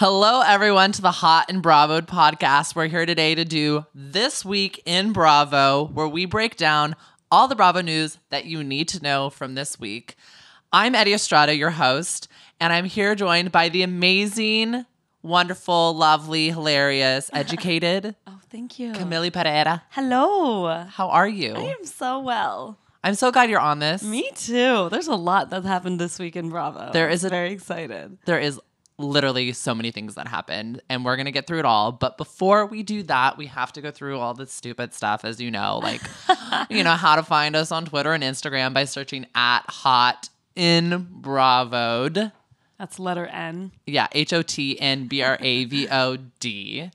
Hello, everyone, to the Hot and Bravo podcast. We're here today to do This Week in Bravo, where we break down all the Bravo news that you need to know from this week. I'm Eddie Estrada, your host, and I'm here joined by the amazing, wonderful, lovely, hilarious, educated Oh, thank you. Camille Pereira. Hello. How are you? I am so well. I'm so glad you're on this. Me too. There's a lot that happened this week in Bravo. There is a- very excited. there is literally so many things that happened and we're going to get through it all. But before we do that we have to go through all the stupid stuff as you know like you know how to find us on twitter and instagram by searching at hot in bravoed. That's letter N. yeah h-o-t-n-b-r-a-v-o-d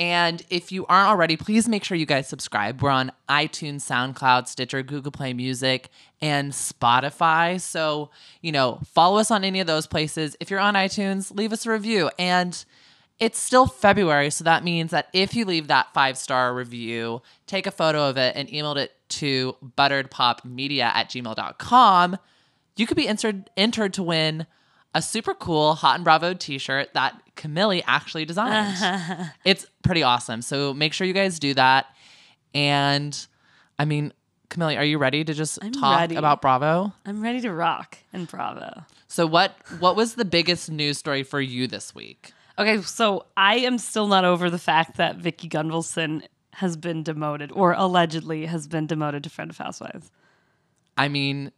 and if you aren't already please make sure you guys subscribe. We're on itunes soundcloud stitcher google play music and spotify. So you know follow us on any of those places. If you're on itunes leave us a review. And it's still February, so that means that if you leave that five star review, take a photo of it and emailed it to butteredpopmedia at gmail.com, you could be entered, entered to win a super cool Hot and Bravo t shirt that Camille actually designed. it's pretty awesome. So make sure you guys do that. And I mean, Camille, are you ready to just I'm talk ready. about Bravo? I'm ready to rock in Bravo. So what what was the biggest news story for you this week? Okay, so I am still not over the fact that Vicki Gunvalson has been demoted, or allegedly has been demoted to Friend of Housewives. I mean,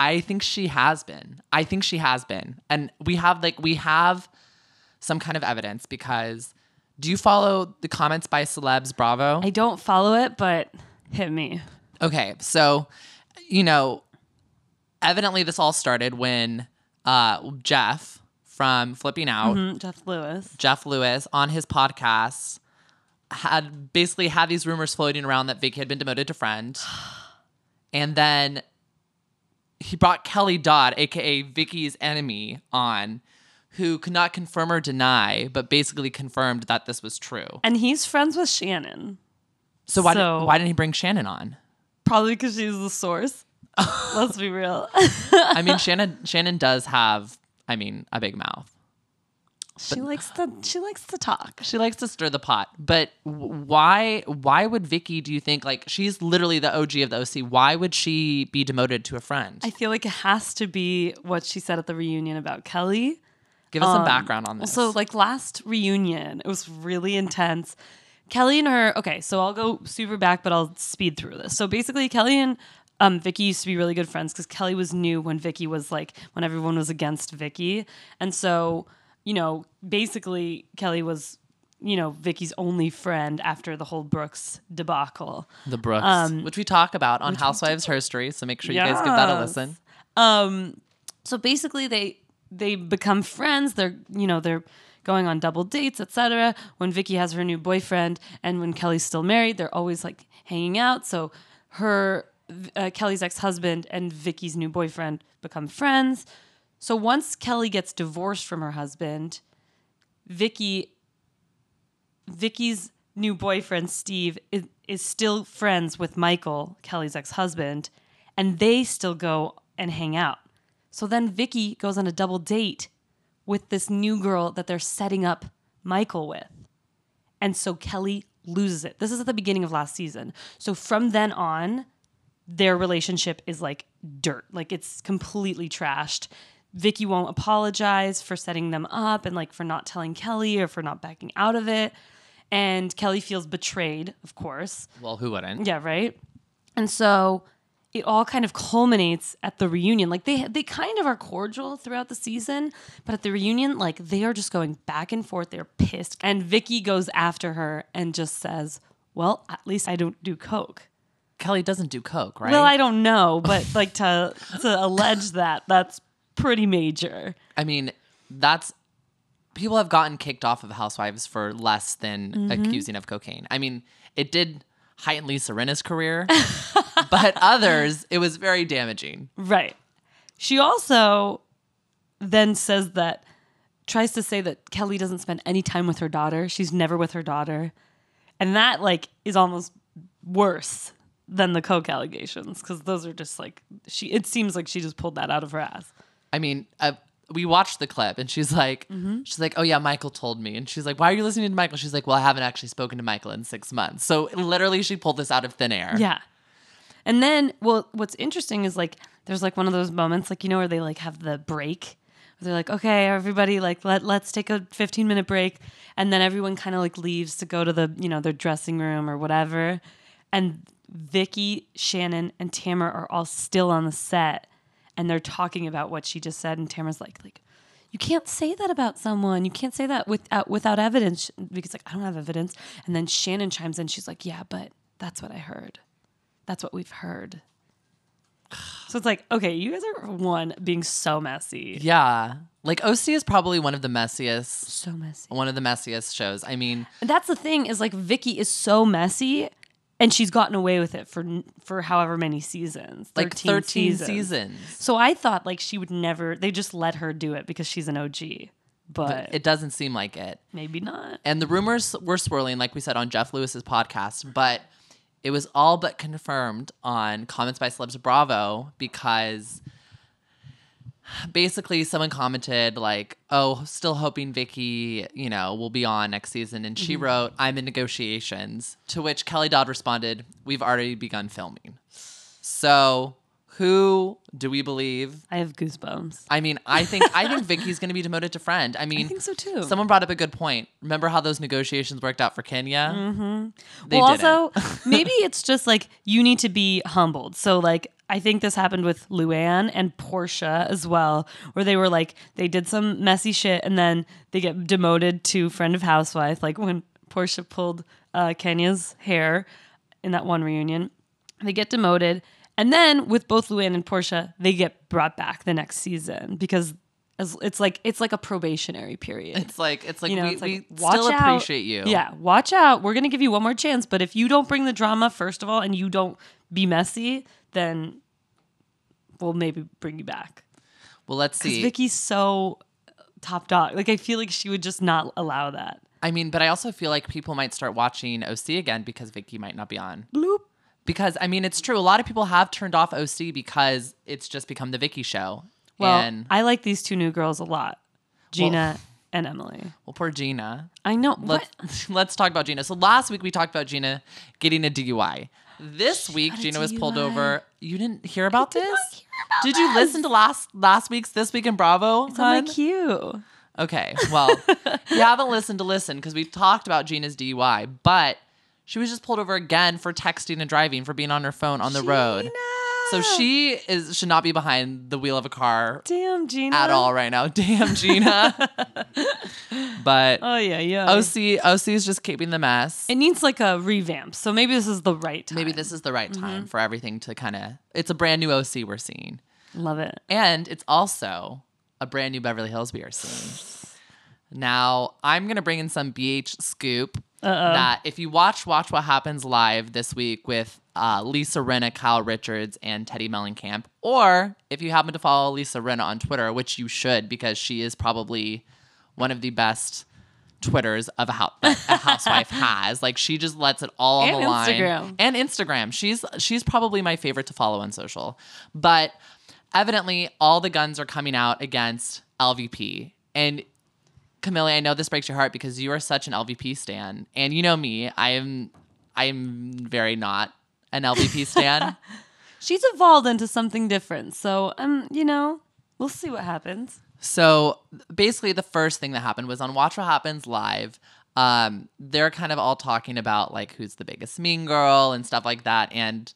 I think she has been. I think she has been. And we have like we have some kind of evidence because do you follow the comments by celebs Bravo? I don't follow it, but hit me. Okay, so you know, evidently this all started when uh Jeff from Flipping Out, Mm, Jeff Lewis. Jeff Lewis on his podcast had basically had these rumors floating around that Vicki had been demoted to friend. And then he brought Kelly Dodd, aka Vicki's enemy, on, who could not confirm or deny, but basically confirmed that this was true. And he's friends with Shannon. So why So- did, why didn't he bring Shannon on? Probably because she's the source. Let's be real. I mean, Shannon Shannon does have, I mean, a big mouth. She likes to she likes to talk. She likes to stir the pot, but why? Why would Vicki? Do you think like she's literally the OG of the OC? Why would she be demoted to a friend? I feel like it has to be what she said at the reunion about Kelly. Give us some Um, background on this. So, like last reunion, it was really intense. Kelly and her, okay, so I'll go super back, but I'll speed through this. So basically, Kelly and um, Vicki used to be really good friends because Kelly was new when Vicki was like, when everyone was against Vicki. And so, you know, basically, Kelly was, you know, Vicki's only friend after the whole Brooks debacle. the Brooks, um, which we talk about on Housewives History, so make sure you guys give that a listen. Um, so basically, they they become friends. They're you know they're going on double dates, etc. When Vicki has her new boyfriend, and when Kelly's still married, they're always like hanging out. So her uh, Kelly's ex husband and Vicki's new boyfriend become friends. So once Kelly gets divorced from her husband, Vicki Vicki's new boyfriend Steve is, is still friends with Michael, Kelly's ex-husband, and they still go and hang out. So then Vicki goes on a double date with this new girl that they're setting up Michael with. And so Kelly loses it. This is at the beginning of last season. So from then on, their relationship is like dirt. Like it's completely trashed. Vicki won't apologize for setting them up and like for not telling Kelly or for not backing out of it. And Kelly feels betrayed, of course. Well, who wouldn't? Yeah, right. And so it all kind of culminates at the reunion. Like they they kind of are cordial throughout the season, but at the reunion, like they are just going back and forth. They're pissed, and Vicki goes after her and just says, "Well, at least I don't do coke." Kelly doesn't do coke, right? Well, I don't know, but like to to allege that that's pretty major. I mean, that's people have gotten kicked off of Housewives for less than Mm-hmm. accusing of cocaine. I mean, it did heighten Lisa Rinna's career, but others, it was very damaging. Right. She also then says that tries to say that Kelly doesn't spend any time with her daughter. She's never with her daughter. And that like is almost worse than the coke allegations because those are just like she it seems like she just pulled that out of her ass. I mean, uh, we watched the clip and she's like Mm-hmm. she's like oh yeah michael told me. And she's like why are you listening to michael? She's like well i haven't actually spoken to michael in six months. So literally she pulled this out of thin air. Yeah. And then, well, what's interesting is like there's like one of those moments, like you know, where they like have the break. They're like, okay, everybody, like let let's take a 15 minute break, and then everyone kind of like leaves to go to the you know their dressing room or whatever, and Vicki, Shannon, and Tamara are all still on the set, and they're talking about what she just said, and Tamara's like, like. You can't say that about someone. You can't say that without uh, without evidence because like I don't have evidence. And then Shannon chimes in. She's like, "Yeah, but that's what I heard." That's what we've heard. So it's like, okay, you guys are one being so messy. yeah like oc is probably one of the messiest So messy. one of the messiest shows i mean And that's the thing is like Vicki is so messy and she's gotten away with it for for however many seasons. like 13 seasons, So I thought like she would never they just let her do it because she's an OG. But, it doesn't seem like it maybe not. and the rumors were swirling like we said on jeff lewis's podcast but it was all but confirmed on comments by celebs bravo because basically someone commented like oh still hoping vicki you know will be on next season and she wrote i'm in negotiations to which kelly dodd responded we've already begun filming so who do we believe I have goosebumps. I mean, I think I think Vicki's going to be demoted to friend. I mean, I think so too. Someone brought up a good point. Remember how those negotiations worked out for Kenya? Mm-hmm. They well, also, maybe it's just like you need to be humbled. So, like, I think this happened with Luann and Porsha as well, where they were like, they did some messy shit and then they get demoted to friend of housewife. Like when Porsha pulled uh, Kenya's hair in that one reunion, they get demoted. And then with both Luann and Porsha, they get brought back the next season because it's like it's like a probationary period it's like it's like you know, we, it's like, we still out. appreciate you. Yeah, watch out. We're gonna give you one more chance, but if you don't bring the drama first of all, and you don't be messy, then we'll maybe bring you back. Well, let's see. Because. Vicki's so uh, top dog. Like I feel like she would just not allow that. I mean, but I also feel like people might start watching OC again because Vicki might not be on. Bloop. Because I mean, it's true. A lot of people have turned off OC because it's just become the Vicki show. Well, and I like these two new girls a lot, Gina and Emily. well, poor Gina. I know. Let's What? let's talk about Gina. So last week we talked about Gina getting a DUI. This week Gina was pulled over. You didn't hear about did this? hear about did you this. listen to last last week's This Week in Bravo? It's on my queue. Okay, well, you haven't listened to listen because we talked about Gina's DUI, but she was just pulled over again for texting and driving for being on her phone on the road. So she is should not be behind the wheel of a car Damn, Gina. at all right now. Damn, Gina. but Oh yeah, yeah. OC OC is just keeping the mess. It needs like a revamp. So maybe this is the right time. Maybe this is the right Mm-hmm. time for everything to kind of. It's a brand new OC we're seeing, Love it. and it's also a brand new Beverly Hills we are seeing. Now I'm gonna bring in some BH scoop that if you watch Watch What Happens live this week with uh, Lisa Rinna, Kyle Richards, and Teddi Mellencamp, or if you happen to follow Lisa Rinna on Twitter, which you should because she is probably one of the best Twitters of a, hou- that a housewife has. Like she just lets it all on And the line. Instagram. And Instagram. She's she's probably my favorite to follow on social. But evidently all the guns are coming out against LVP. And Camille, I know this breaks your heart because you are such an LVP stan. And you know me, I am I am very not an LVP stan. She's evolved into something different. So, um, you know, we'll see what happens. So basically, the first thing that happened was on Watch What Happens Live. Um, they're kind of all talking about like who's the biggest mean girl and stuff like that. And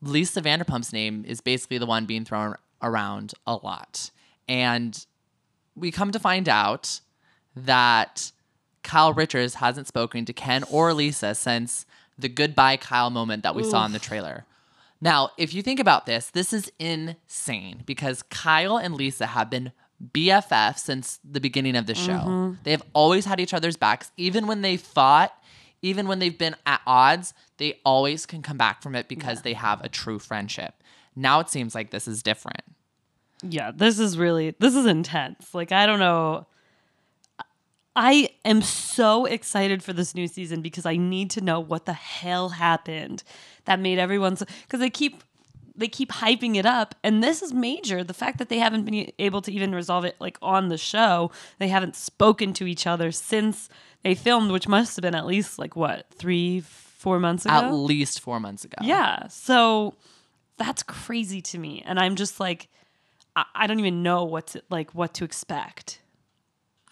Lisa Vanderpump's name is basically the one being thrown around a lot. And we come to find out that Kyle Richards hasn't spoken to Ken or Lisa since the goodbye Kyle moment that we saw in the trailer. Now, if you think about this, this is insane because Kyle and Lisa have been BFF since the beginning of the show. Mm-hmm. They have always had each other's backs, even when they fought, even when they've been at odds, they always can come back from it because they have a true friendship. Now it seems like this is different. Yeah, this is really this is intense. Like I don't know. I am so excited for this new season because I need to know what the hell happened that made everyone so because they keep they keep hyping it up. And this is major the fact that they haven't been able to even resolve it like on the show. They haven't spoken to each other since they filmed which must have been at least like what three four months ago? At least four months ago. yeah. So that's crazy to me. And i'm just like i, I don't even know what to like what to expect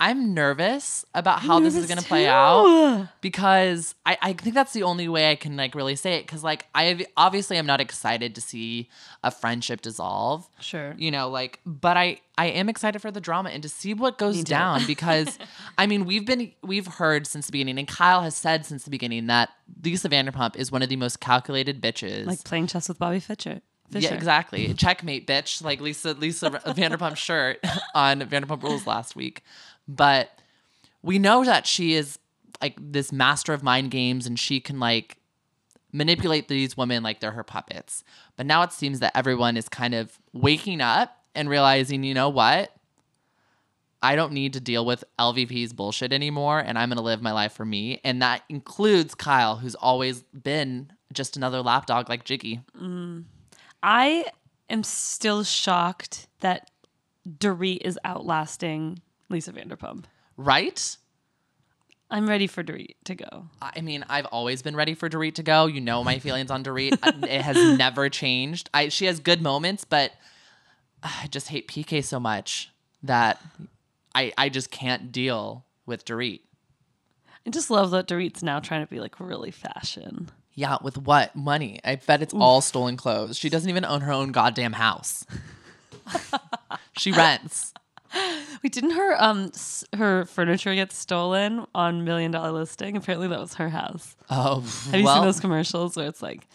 I'm nervous about how this is going to play out because I, I think that's the only way I can like really say it because like I obviously I'm not excited to see a friendship dissolve. Sure. You know, like, but I I am excited for the drama and to see what goes down because I mean we've been we've heard since the beginning and Kyle has said since the beginning that Lisa Vanderpump is one of the most calculated bitches. like playing chess with bobby fischer Fischer. Yeah, exactly. Checkmate, bitch. Like Lisa Lisa Vanderpump shirt on Vanderpump Rules last week. But we know that she is like this master of mind games and she can like manipulate these women like they're her puppets. But now it seems that everyone is kind of waking up and realizing, you know what? I don't need to deal with LVP's bullshit anymore and I'm going to live my life for me. And that includes Kyle, who's always been just another lapdog like Giggy. Mm. I am still shocked that Dorit is outlasting Lisa Vanderpump. Right? I'm ready for Dorit to go. I mean, I've always been ready for Dorit to go. You know my feelings on Dorit. it has never changed. I she has good moments, but uh, I just hate PK so much that I I just can't deal with Dorit. I just love that Dorit's now trying to be like really fashion. Yeah, with what money? I bet it's all stolen clothes. She doesn't even own her own goddamn house. she rents. Wait, didn't her um s- her furniture get stolen on Million Dollar Listing? Apparently that was her house. Oh, Have you well, seen those commercials where it's like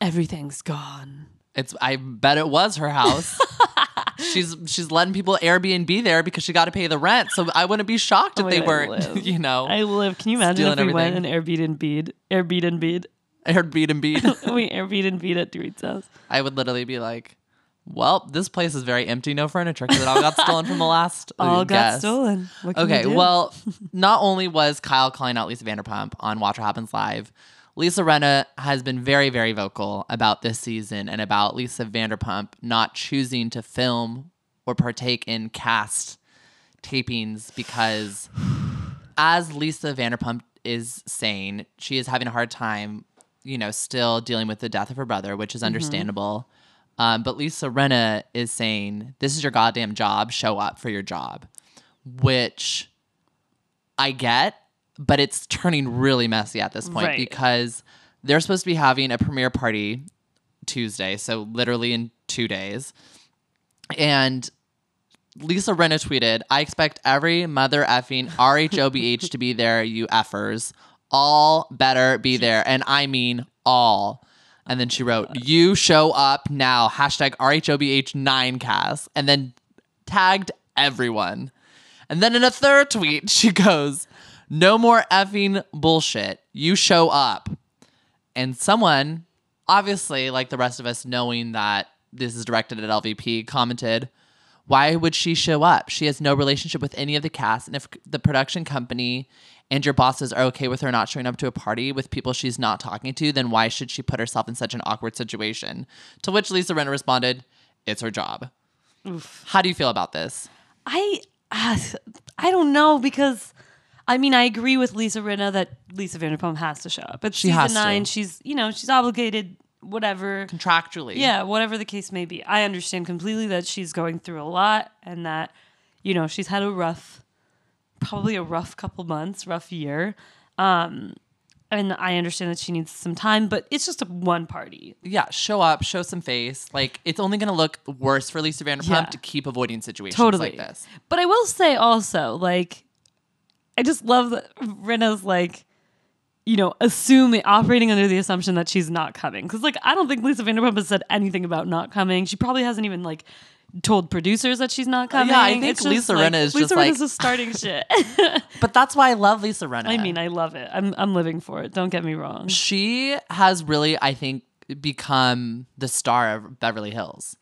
everything's gone? It's. I bet it was her house. she's she's letting people Airbnb there because she got to pay the rent. So I wouldn't be shocked if Oh my they God, weren't. You know, I live. Can you imagine if we went and everything. Airbnb Airbnb Airbnb. we Airbnb at Dorit's house? I would literally be like, "Well, this place is very empty, no furniture because it all got stolen from the last uh, All got guest." stolen. Can we Okay, do? well, not only was Kyle calling out Lisa Vanderpump on Watch What Happens Live, Lisa Rinna has been very, very vocal about this season and about Lisa Vanderpump not choosing to film or partake in cast tapings because, as Lisa Vanderpump is saying, she is having a hard time, you know, still dealing with the death of her brother, which is understandable. Um, but Lisa Rinna is saying, This is your goddamn job. Show up for your job, which I get, but it's turning really messy at this point Right. because they're supposed to be having a premiere party Tuesday, so literally in two days. And Lisa Rinna tweeted, I expect every mother effing RHOBH to be there, you effers. All better be there. And I mean all. And then she wrote, You show up now. Hashtag RHOBH9cast. And then tagged everyone. And then in a third tweet, she goes, No more effing bullshit. You show up. And someone, obviously, like the rest of us, knowing that this is directed at LVP, commented, Why would she show up? She has no relationship with any of the cast. And if the production company and your bosses are okay with her not showing up to a party with people she's not talking to, then why should she put herself in such an awkward situation? To which Lisa Rinna responded, It's her job. How do you feel about this? I uh, I don't know because I mean I agree with Lisa Rinna that Lisa Vanderpump has to show up. But She season has to. nine. She's you know she's obligated. Whatever. Contractually. Yeah, whatever the case may be. I understand completely that she's going through a lot and that you know she's had a rough, probably a rough couple months, rough year. Um, and I understand that she needs some time, but it's just a one party. yeah, show up, show some face. Like it's only gonna look worse for Lisa Vanderpump Yeah. to keep avoiding situations totally like this. But I will say also, like, I just love that Rinna's like, you know, assuming operating under the assumption that she's not coming. Because like, I don't think Lisa Vanderpump has said anything about not coming. She probably hasn't even like told producers that she's not coming. Yeah, I think It's just, Lisa like, Rinna is Lisa just Rinna's like- just starting shit. But that's why I love Lisa Rinna. I mean, I love it. I'm I'm living for it. Don't get me wrong. she has really, I think, become the star of Beverly Hills.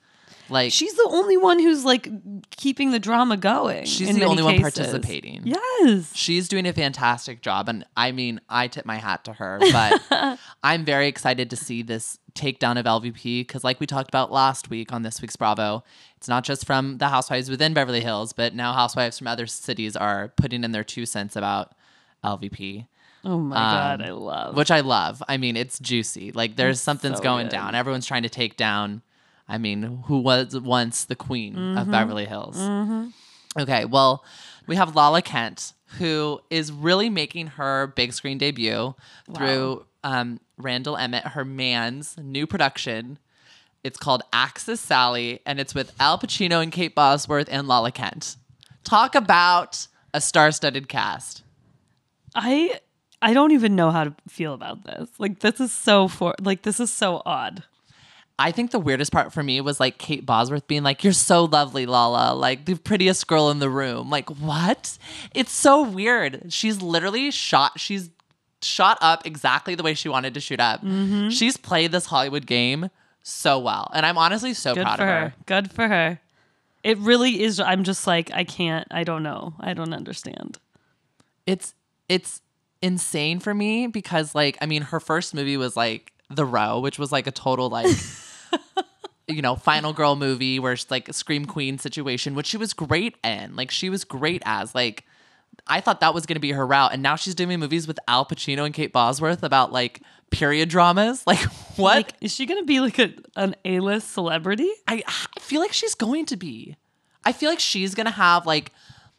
Like She's the only one who's like keeping the drama going. She's the only one participating. Yes. she's doing a fantastic job and i mean i tip my hat to her but i'm very excited to see this takedown of lvp because like we talked about last week on this week's bravo it's not just from the housewives within beverly hills but now housewives from other cities are putting in their two cents about lvp Oh my um, god, I love. which i love i mean it's juicy like there's something's so going good. down everyone's trying to take down i mean who was once the queen Mm-hmm. of beverly hills Okay, well, we have Lala Kent, who is really making her big screen debut through um, Randall Emmett, her man's new production. It's called Axis Sally, and it's with Al Pacino and Kate Bosworth and Lala Kent. Talk about a star-studded cast. I I don't even know how to feel about this. Like this is so for like this is so odd. I think the weirdest part for me was like Kate Bosworth being like, "You're so lovely, Lala, like the prettiest girl in the room." Like, what? It's so weird. She's literally shot. She's shot up exactly the way she wanted to shoot up. Mm-hmm. She's played this Hollywood game so well, and I'm honestly so Good proud for of her. her. Good for her. It really is. I'm just like I can't. I don't know. I don't understand. It's it's insane for me because like I mean, her first movie was like The Row, which was like a total like. you know, final girl movie where it's like a scream queen situation, which she was great in. Like she was great as like I thought that was gonna be her route. And now she's doing movies with Al Pacino and Kate Bosworth about like period dramas. Like what? Like, is she gonna be like a an A list celebrity? I, I feel like she's going to be. I feel like she's gonna have like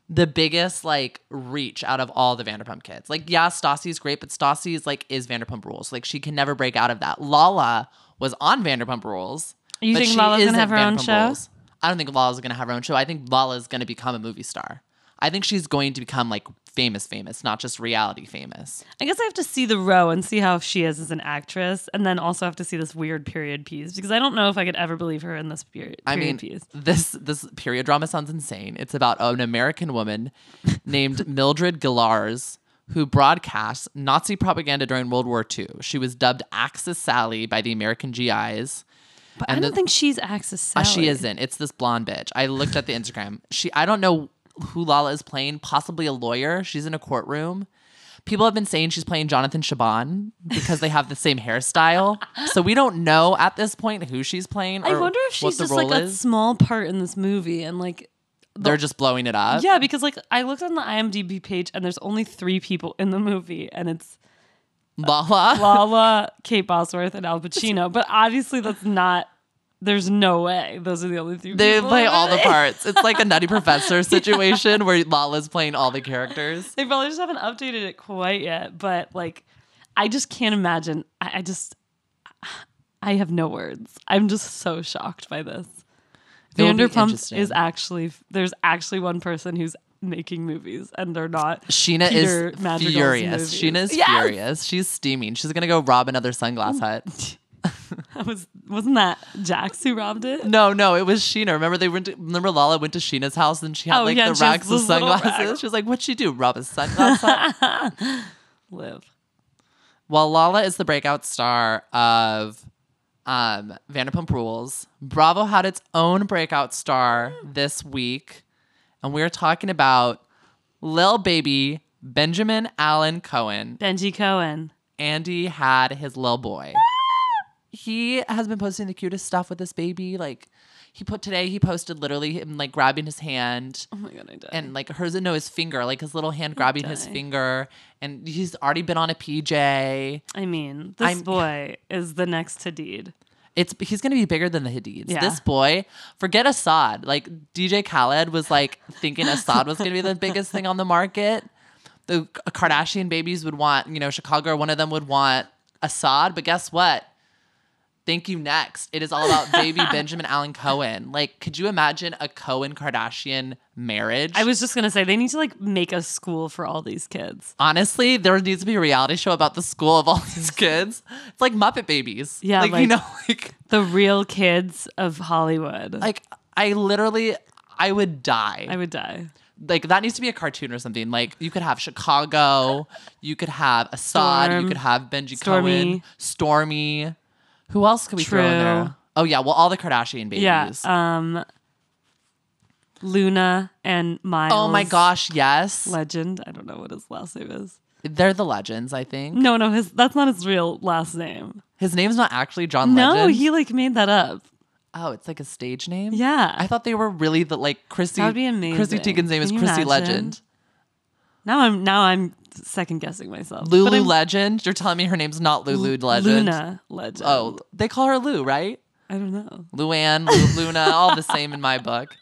the biggest like reach out of all the Vanderpump kids. Like, yeah, Stassi's great, but Stassi's like is Vanderpump Rules. Like, she can never break out of that. Lala was on Vanderpump Rules. You think Lala's gonna have her own show? Rules. I don't think Lala's gonna have her own show. I think Lala's gonna become a movie star. I think she's going to become like famous, famous, not just reality famous. I guess I have to see the row and see how she is as an actress, and then also have to see this weird period piece because I don't know if I could ever believe her in this period, I mean, piece. this this period drama sounds insane. It's about an American woman named Mildred Gillars who broadcasts Nazi propaganda during World War II. She was dubbed Axis Sally by the American GIs. But I don't the- think she's Axis Uh, Sally. she isn't. It's this blonde bitch. I looked at the Instagram. She I don't know who Lala is playing, possibly a lawyer. She's in a courtroom. People have been saying she's playing Jonathan Shaban because they have the same hairstyle. So we don't know at this point who she's playing. I wonder if she's just like role a small part in this movie, and like They're just blowing it up. yeah, because like I looked on the IMDb page, and there's only three people in the movie, and it's Lala. Lala, Kate Bosworth, and Al Pacino. But obviously, that's not. There's no way those are the only three. They play all the parts. It's like a Nutty Professor situation where Lala's playing all the characters. They probably just haven't updated it quite yet, but like, I just can't imagine. I, I just, I have no words. I'm just so shocked by this. Vanderpump is actually there's actually one person who's making movies, and they're not. Scheana Peter is Madrigal's furious. movies. Scheana's Yes! furious. She's steaming. She's gonna go rob another sunglass oh. hut. That was wasn't that Jax who robbed it? No, no, it was Scheana. Remember they went to remember Lala went to Scheana's house and she had Oh, like yeah, the racks of sunglasses. She was like, What'd she do? Rob a sunglass hut? Live. Well, Lala is the breakout star of um, Vanderpump Rules. Bravo had its own breakout star this week, and we are talking about Lil Baby Benjamin Allen Cohen. Benji Cohen. Andy had his little boy. he has been posting the cutest stuff with this baby. Like he put today, he posted literally him like grabbing his hand Oh my god, I died. and like hers no his finger, like his little hand grabbing his finger. And he's already been on a PJ. I mean, this I'm- boy is the next Hadid. It's he's gonna be bigger than the Hadids. Yeah. This boy, forget Asahd. Like DJ Khaled was like thinking Asahd was gonna be the biggest thing on the market. The Kardashian babies would want, you know, Chicago one of them would want Asahd, but guess what? Thank you next. It is all about baby Benjamin Allen Cohen. Like, could you imagine a Cohen Kardashian marriage? I was just gonna say they need to like make a school for all these kids. honestly, there needs to be a reality show about the school of all these kids. It's like Muppet Babies. Yeah, like, you know, like The real kids of Hollywood. like I literally I would die. I would die. like that needs to be a cartoon or something. Like you could have Chicago, you could have Asahd, Storm, you could have Benji Stormy. Cohen, Stormy. Who else could we throw in there? Oh yeah, well all the Kardashian babies. Yeah. Um, Luna and Miles. oh my gosh, yes. Legend. I don't know what his last name is. They're the legends, I think. No, no, his that's not his real last name. His name's not actually John No, Legend. he like made that up. oh, it's like a stage name? Yeah. I thought they were really the like Chrissy That would be amazing. Chrissy Teigen's name is Can you Chrissy imagine? Legend. now I'm now I'm second guessing myself. Lulu Legend. You're telling me her name's not Lulu Legend. Luna Legend. Oh, they call her Lou, right? I don't know. Luann, Lu- Luna, all the same in my book.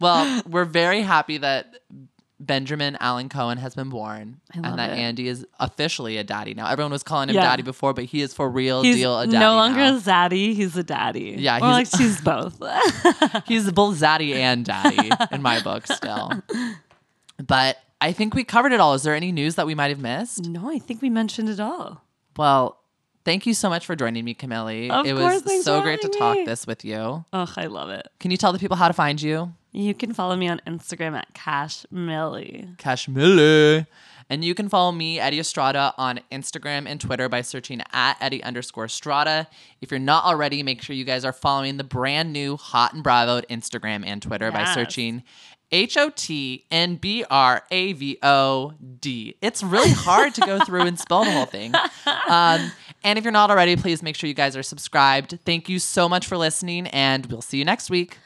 Well, we're very happy that Benjamin Allen Cohen has been born and that it. Andy is officially a daddy now. Everyone was calling him Yeah. daddy before, but he is for real He's deal a daddy. no longer now. a zaddy. He's a daddy. Yeah, or like he's- she's both. He's both zaddy and daddy in my book still. But I think we covered it all. Is there any news that we might have missed? no, I think we mentioned it all. Well, thank you so much for joining me, Camille. Of it course, was so great to having talk this with you. Oh, I love it. Can you tell the people how to find you? You can follow me on Instagram at Cash Millie. Cash Miller. And you can follow me, Eddie Estrada, on Instagram and Twitter by searching at Eddie underscore Estrada. If you're not already, make sure you guys are following the brand new Hot and Bravo Instagram and Twitter by searching H O T N B R A V O D. It's really hard to go through and spell the whole thing. Um, and if you're not already, please make sure you guys are subscribed. Thank you so much for listening, and we'll see you next week.